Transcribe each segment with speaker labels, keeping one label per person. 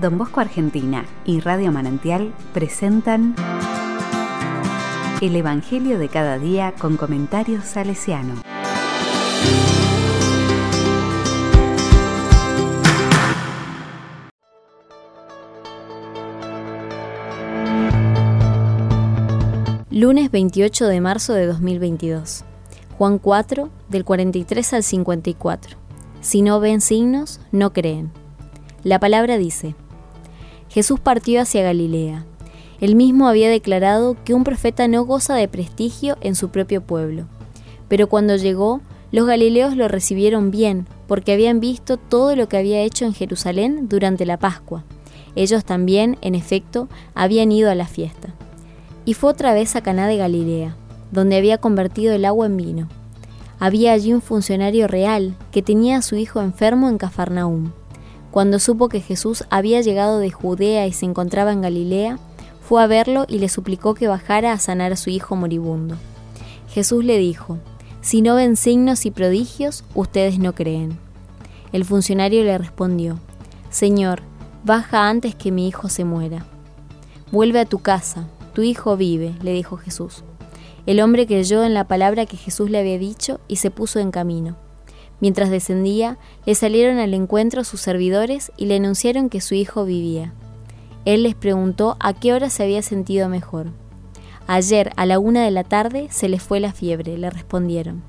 Speaker 1: Don Bosco Argentina y Radio Manantial presentan El Evangelio de cada día con comentarios salesiano.
Speaker 2: Lunes 28 de marzo de 2022. Juan 4, del 43 al 54. Si no ven signos, no creen. La palabra dice, Jesús partió hacia Galilea. Él mismo había declarado que un profeta no goza de prestigio en su propio pueblo. Pero cuando llegó, los galileos lo recibieron bien, porque habían visto todo lo que había hecho en Jerusalén durante la Pascua. Ellos también, en efecto, habían ido a la fiesta. Y fue otra vez a Caná de Galilea, donde había convertido el agua en vino. Había allí un funcionario real que tenía a su hijo enfermo en Cafarnaúm. Cuando supo que Jesús había llegado de Judea y se encontraba en Galilea, fue a verlo y le suplicó que bajara a sanar a su hijo moribundo. Jesús le dijo, Si no ven signos y prodigios, ustedes no creen. El funcionario le respondió, Señor, baja antes que mi hijo se muera. Vuelve a tu casa, tu hijo vive, le dijo Jesús. El hombre creyó en la palabra que Jesús le había dicho y se puso en camino. Mientras descendía, le salieron al encuentro sus servidores y le anunciaron que su hijo vivía. Él les preguntó a qué hora se había sentido mejor. Ayer, a la una de la tarde, se le fue la fiebre, le respondieron.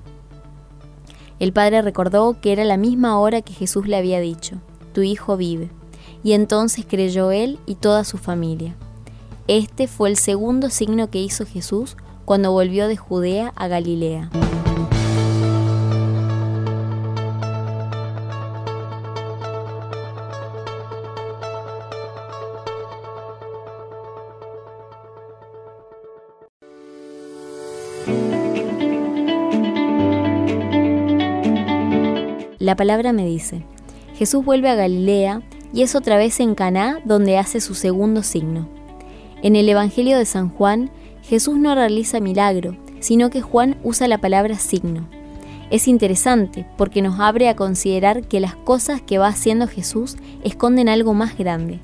Speaker 2: El padre recordó que era la misma hora que Jesús le había dicho, tu hijo vive, y entonces creyó él y toda su familia. Este fue el segundo signo que hizo Jesús cuando volvió de Judea a Galilea. La palabra me dice, Jesús vuelve a Galilea y es otra vez en Caná donde hace su segundo signo. En el Evangelio de San Juan, Jesús no realiza milagro, sino que Juan usa la palabra signo. Es interesante porque nos abre a considerar que las cosas que va haciendo Jesús esconden algo más grande.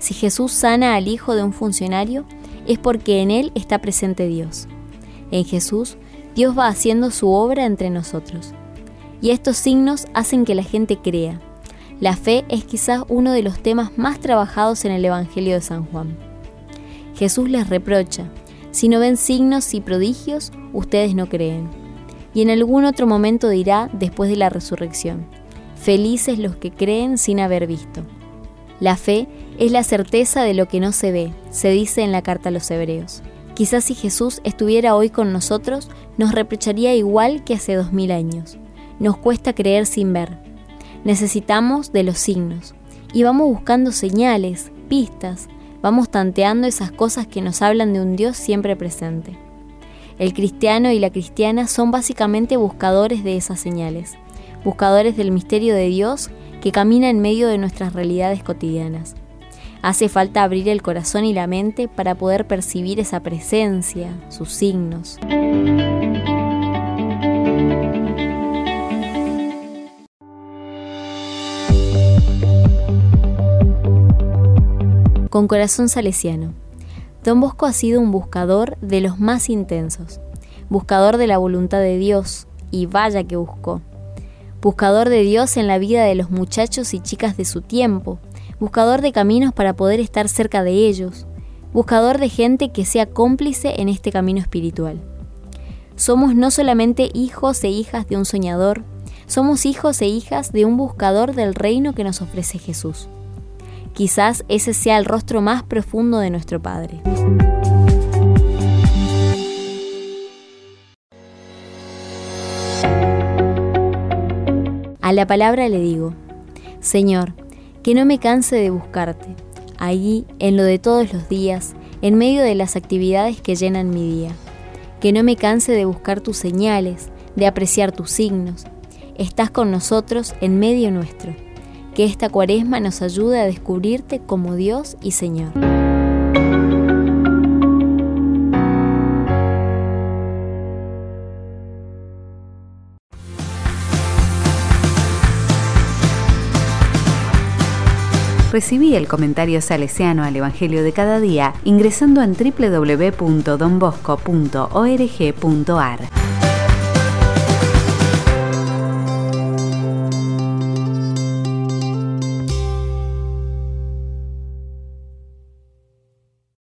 Speaker 2: Si Jesús sana al hijo de un funcionario, es porque en él está presente Dios. En Jesús, Dios va haciendo su obra entre nosotros y estos signos hacen que la gente crea. La fe es quizás uno de los temas más trabajados en el Evangelio de San Juan. Jesús les reprocha, si no ven signos y prodigios, ustedes no creen. Y en algún otro momento dirá, después de la resurrección, felices los que creen sin haber visto. La fe es la certeza de lo que no se ve, se dice en la carta a los hebreos. Quizás si Jesús estuviera hoy con nosotros, nos reprocharía igual que hace dos mil años nos cuesta creer sin ver. Necesitamos de los signos y vamos buscando señales, pistas, vamos tanteando esas cosas que nos hablan de un Dios siempre presente. El cristiano y la cristiana son básicamente buscadores de esas señales, buscadores del misterio de Dios que camina en medio de nuestras realidades cotidianas. Hace falta abrir el corazón y la mente para poder percibir esa presencia, sus signos. Con corazón salesiano. Don Bosco ha sido un buscador de los más intensos, buscador de la voluntad de Dios, y vaya que buscó. Buscador de Dios en la vida de los muchachos y chicas de su tiempo, buscador de caminos para poder estar cerca de ellos, buscador de gente que sea cómplice en este camino espiritual. Somos no solamente hijos e hijas de un soñador, somos hijos e hijas de un buscador del reino que nos ofrece Jesús. Quizás ese sea el rostro más profundo de nuestro Padre. A la palabra le digo, Señor, que no me canse de buscarte, allí, en lo de todos los días, en medio de las actividades que llenan mi día. Que no me canse de buscar tus señales, de apreciar tus signos. Estás con nosotros en medio nuestro que esta cuaresma nos ayude a descubrirte como Dios y Señor.
Speaker 1: Recibí el comentario salesiano al Evangelio de cada día ingresando en www.donbosco.org.ar.